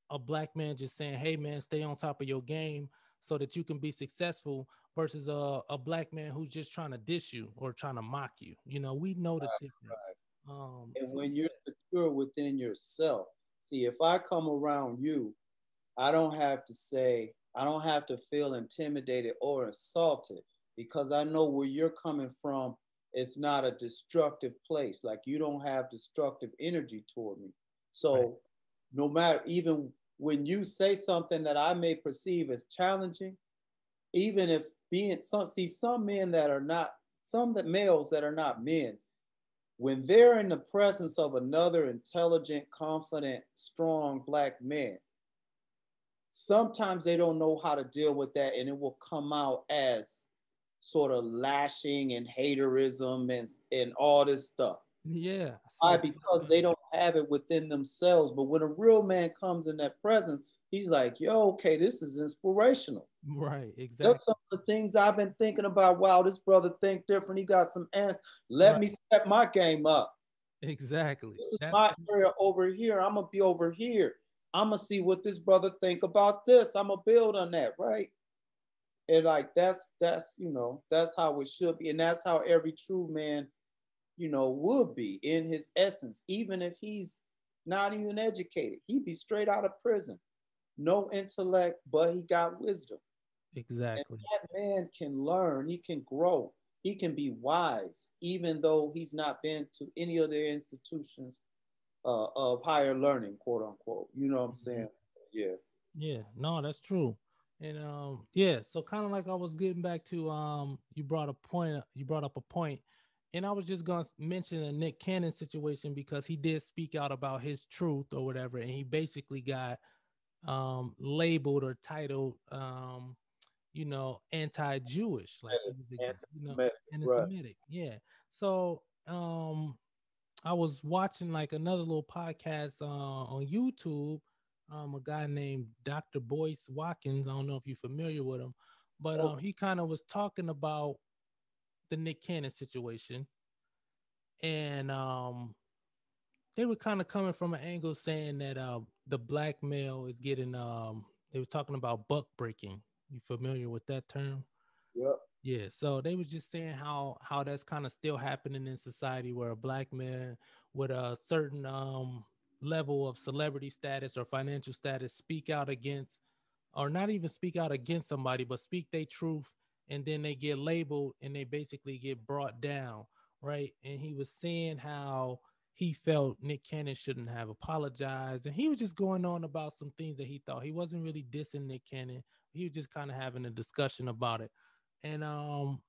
Speaker 1: a black man just saying, "Hey, man, stay on top of your game." So that you can be successful versus a, a black man who's just trying to dish you or trying to mock you. You know, we know the right, difference.
Speaker 2: Right. Um, and so, when you're secure within yourself, see, if I come around you, I don't have to say, I don't have to feel intimidated or assaulted because I know where you're coming from. It's not a destructive place. Like you don't have destructive energy toward me. So right. no matter even when you say something that I may perceive as challenging, even if being some see some men that are not some that males that are not men, when they're in the presence of another intelligent, confident, strong black man, sometimes they don't know how to deal with that, and it will come out as sort of lashing and haterism and and all this stuff.
Speaker 1: Yeah.
Speaker 2: Why? Because they don't have it within themselves. But when a real man comes in that presence, he's like, yo, okay, this is inspirational.
Speaker 1: Right, exactly.
Speaker 2: That's some of the things I've been thinking about. Wow, this brother think different. He got some answers. Let right. me step my game up.
Speaker 1: Exactly.
Speaker 2: This is my area over here. I'm gonna be over here. I'm gonna see what this brother think about this. I'm gonna build on that, right? And like that's that's you know that's how it should be, and that's how every true man you know, would be in his essence, even if he's not even educated. He'd be straight out of prison. No intellect, but he got wisdom.
Speaker 1: Exactly.
Speaker 2: And that man can learn, he can grow, he can be wise, even though he's not been to any of their institutions uh, of higher learning, quote unquote. You know what I'm mm-hmm. saying? Yeah.
Speaker 1: Yeah, no, that's true. And um, yeah, so kind of like I was getting back to um, you brought a point, you brought up a point and I was just gonna mention a Nick Cannon situation because he did speak out about his truth or whatever, and he basically got um, labeled or titled, um, you know, anti-Jewish, like he was against, you know, anti-Semitic. Right. Yeah. So um, I was watching like another little podcast uh, on YouTube. Um, a guy named Dr. Boyce Watkins. I don't know if you're familiar with him, but um, he kind of was talking about the Nick Cannon situation, and um, they were kind of coming from an angle saying that uh, the black male is getting um, they were talking about buck breaking. You familiar with that term?
Speaker 2: Yep.
Speaker 1: Yeah. So they was just saying how how that's kind of still happening in society where a black man with a certain um level of celebrity status or financial status speak out against or not even speak out against somebody but speak their truth and then they get labeled and they basically get brought down, right? And he was saying how he felt Nick Cannon shouldn't have apologized. And he was just going on about some things that he thought. He wasn't really dissing Nick Cannon. He was just kind of having a discussion about it. And um,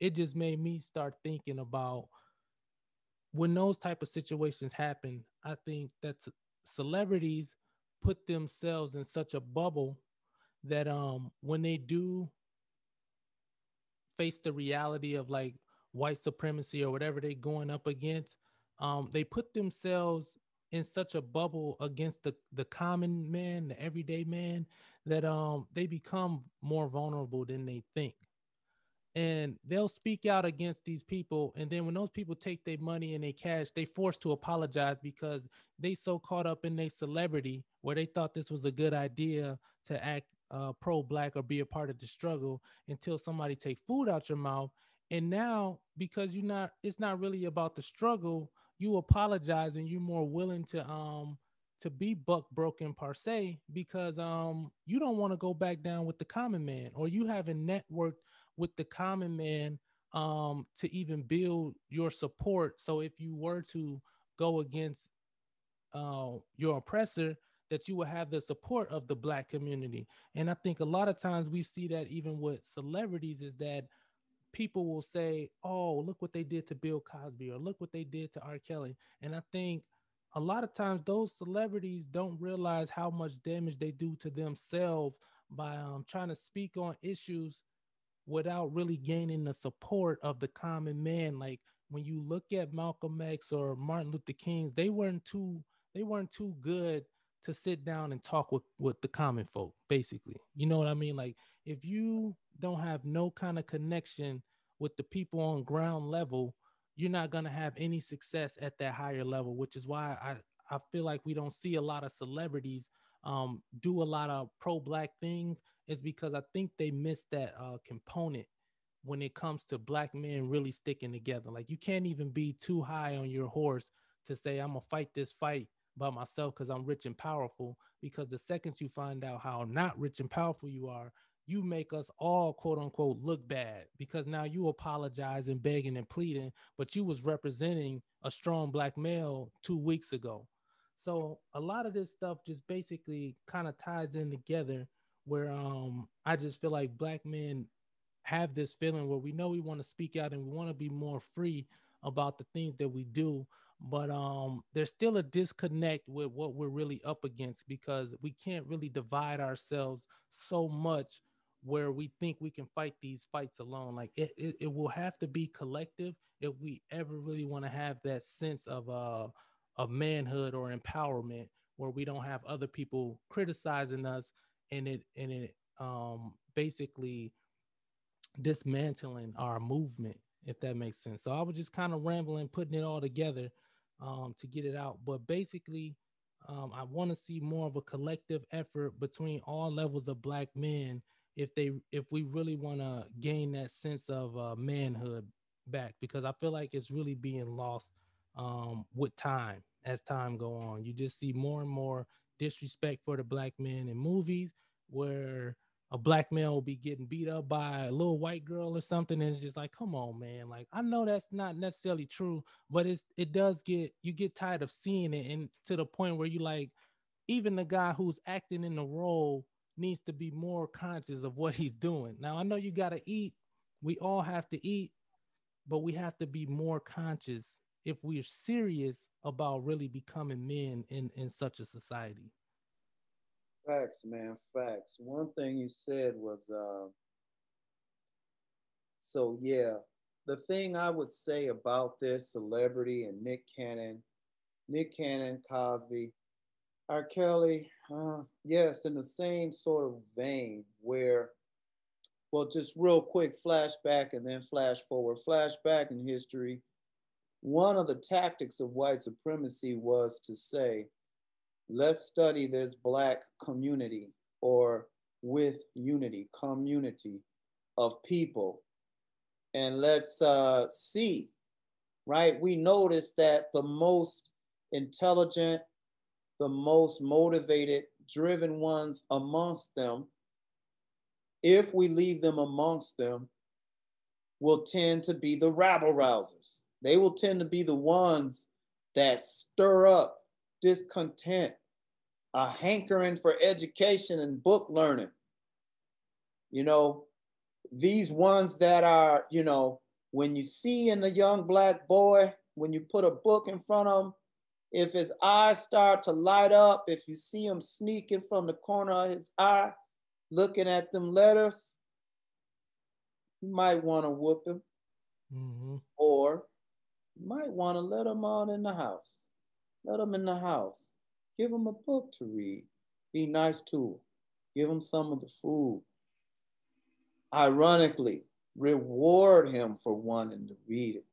Speaker 1: it just made me start thinking about when those type of situations happen, I think that celebrities put themselves in such a bubble that um when they do face the reality of like white supremacy or whatever they're going up against, um, they put themselves in such a bubble against the the common man, the everyday man, that um they become more vulnerable than they think. And they'll speak out against these people. And then when those people take their money and their cash, they forced to apologize because they so caught up in their celebrity where they thought this was a good idea to act uh, pro-black or be a part of the struggle until somebody take food out your mouth. And now because you're not it's not really about the struggle you apologize and you're more willing to um to be buck broken per se because um you don't want to go back down with the common man or you haven't networked with the common man um to even build your support. So if you were to go against uh, your oppressor that you will have the support of the black community and i think a lot of times we see that even with celebrities is that people will say, "Oh, look what they did to Bill Cosby," or "Look what they did to R. Kelly." And I think a lot of times those celebrities don't realize how much damage they do to themselves by um, trying to speak on issues without really gaining the support of the common man. Like when you look at Malcolm X or Martin Luther King's, they weren't too they weren't too good to sit down and talk with with the common folk. Basically, you know what I mean? Like if you don't have no kind of connection with the people on ground level, you're not going to have any success at that higher level, which is why I, I feel like we don't see a lot of celebrities um, do a lot of pro black things is because I think they miss that uh, component when it comes to black men really sticking together. Like you can't even be too high on your horse to say, I'm gonna fight this fight by myself because I'm rich and powerful. Because the second you find out how not rich and powerful you are, you make us all quote unquote look bad because now you apologizing, begging, and pleading, but you was representing a strong black male two weeks ago. So a lot of this stuff just basically kind of ties in together where um I just feel like black men have this feeling where we know we want to speak out and we want to be more free about the things that we do but um there's still a disconnect with what we're really up against because we can't really divide ourselves so much where we think we can fight these fights alone. Like it, it, it will have to be collective if we ever really want to have that sense of uh of manhood or empowerment where we don't have other people criticizing us and it and it um basically dismantling our movement if that makes sense so i was just kind of rambling putting it all together um to get it out but basically um, i want to see more of a collective effort between all levels of black men if they if we really want to gain that sense of uh, manhood back because I feel like it's really being lost um, with time as time go on. You just see more and more disrespect for the black men in movies where a black man will be getting beat up by a little white girl or something and it's just like come on man like i know that's not necessarily true but it's it does get you get tired of seeing it and to the point where you like even the guy who's acting in the role needs to be more conscious of what he's doing. Now, I know you got to eat. We all have to eat, but we have to be more conscious if we're serious about really becoming men in, in such a society.
Speaker 2: Facts, man, facts. One thing you said was uh, so, yeah, the thing I would say about this celebrity and Nick Cannon, Nick Cannon, Cosby, R. Kelly, uh, yes, in the same sort of vein where, well, just real quick flashback and then flash forward. Flashback in history. One of the tactics of white supremacy was to say, let's study this Black community or with unity, community of people, and let's uh, see, right? We notice that the most intelligent, the most motivated, driven ones amongst them, if we leave them amongst them, will tend to be the rabble rousers. They will tend to be the ones that stir up discontent, a hankering for education and book learning. You know, these ones that are, you know, when you see in a young black boy, when you put a book in front of him, if his eyes start to light up, if you see him sneaking from the corner of his eye, looking at them letters, you might want to whoop him. Mm-hmm. Or you might want to let him on in the house. Let him in the house. Give him a book to read. Be nice to him. Give him some of the food. Ironically, reward him for wanting to read it.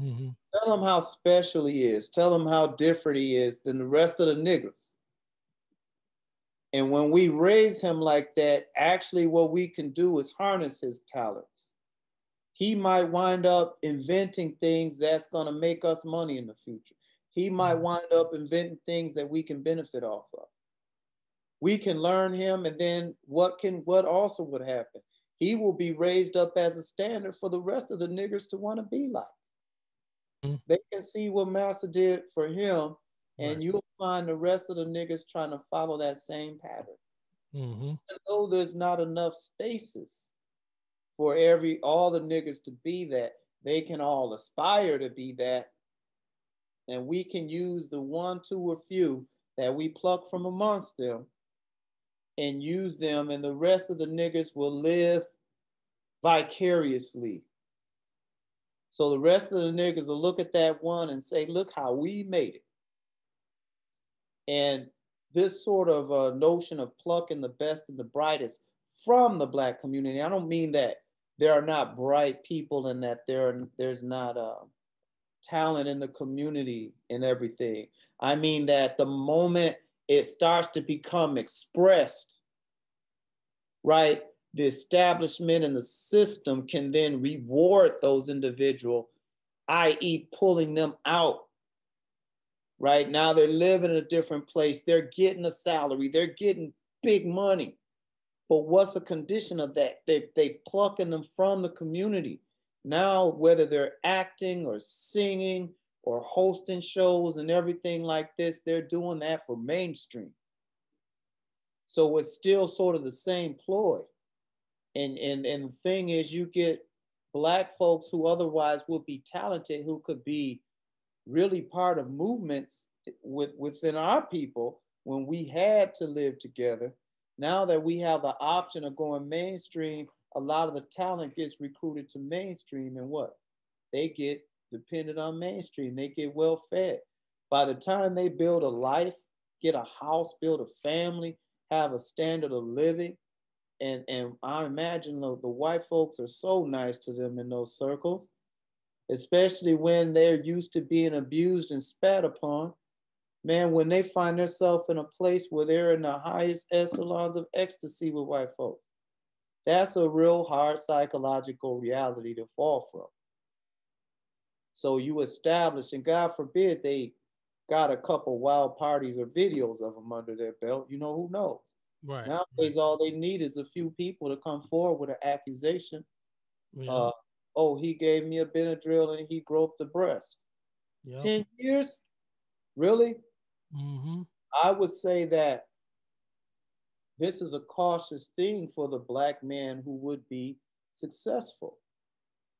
Speaker 2: Mm-hmm. Tell him how special he is. Tell him how different he is than the rest of the niggers. And when we raise him like that, actually, what we can do is harness his talents. He might wind up inventing things that's going to make us money in the future. He might mm-hmm. wind up inventing things that we can benefit off of. We can learn him, and then what can what also would happen? He will be raised up as a standard for the rest of the niggers to want to be like. Mm-hmm. They can see what Master did for him, and right. you'll find the rest of the niggers trying to follow that same pattern. Mm-hmm. Though there's not enough spaces for every all the niggers to be that, they can all aspire to be that. And we can use the one, two, or few that we pluck from amongst them and use them, and the rest of the niggas will live vicariously so the rest of the niggas will look at that one and say, look how we made it. And this sort of uh, notion of plucking the best and the brightest from the black community, I don't mean that there are not bright people and that there there's not uh, talent in the community and everything. I mean that the moment it starts to become expressed, right? the establishment and the system can then reward those individuals, i.e., pulling them out. Right now, they're living in a different place. They're getting a salary. They're getting big money. But what's the condition of that? They they plucking them from the community. Now, whether they're acting or singing or hosting shows and everything like this, they're doing that for mainstream. So it's still sort of the same ploy and and and the thing is you get black folks who otherwise would be talented who could be really part of movements with within our people when we had to live together now that we have the option of going mainstream a lot of the talent gets recruited to mainstream and what? They get dependent on mainstream. They get well fed. By the time they build a life get a house build a family have a standard of living and and I imagine the, the white folks are so nice to them in those circles, especially when they're used to being abused and spat upon. Man, when they find themselves in a place where they're in the highest echelons of ecstasy with white folks, that's a real hard psychological reality to fall from. So you establish, and God forbid they got a couple wild parties or videos of them under their belt. You know who knows? Right. Nowadays, all they need is a few people to come forward with an accusation. Yeah. Uh, oh, he gave me a Benadryl and he groped the breast. Yep. 10 years? Really? Mm-hmm. I would say that this is a cautious thing for the black man who would be successful.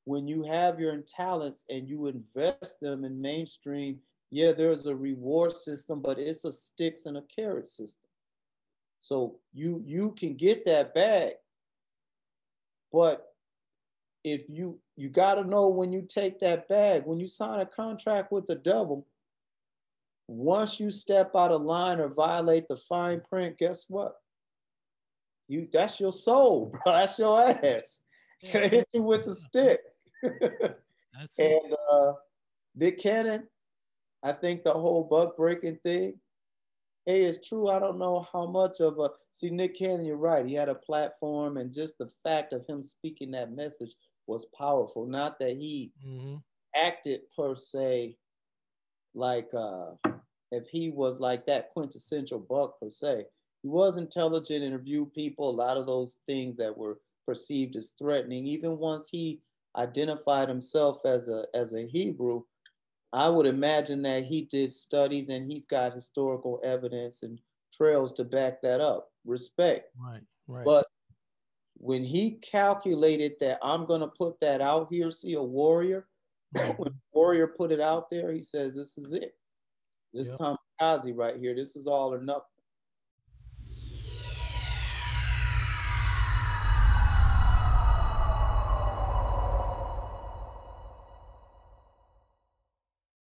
Speaker 2: When you have your talents and you invest them in mainstream, yeah, there's a reward system, but it's a sticks and a carrot system. So you you can get that bag, but if you you got to know when you take that bag, when you sign a contract with the devil, once you step out of line or violate the fine print, guess what? You that's your soul, bro. That's your ass. Yeah. hit you with a stick. and uh, Nick Cannon, I think the whole buck breaking thing, hey, it's true. I don't know how much of a see Nick Cannon. You're right. He had a platform, and just the fact of him speaking that message was powerful. Not that he mm-hmm. acted per se, like uh, if he was like that quintessential buck per se. He was intelligent, interviewed people. A lot of those things that were perceived as threatening. Even once he identified himself as a as a Hebrew, I would imagine that he did studies and he's got historical evidence and trails to back that up. Respect.
Speaker 1: Right, right.
Speaker 2: But when he calculated that I'm gonna put that out here, see a warrior, mm-hmm. when warrior put it out there, he says, This is it. This yep. kamikaze right here, this is all or nothing.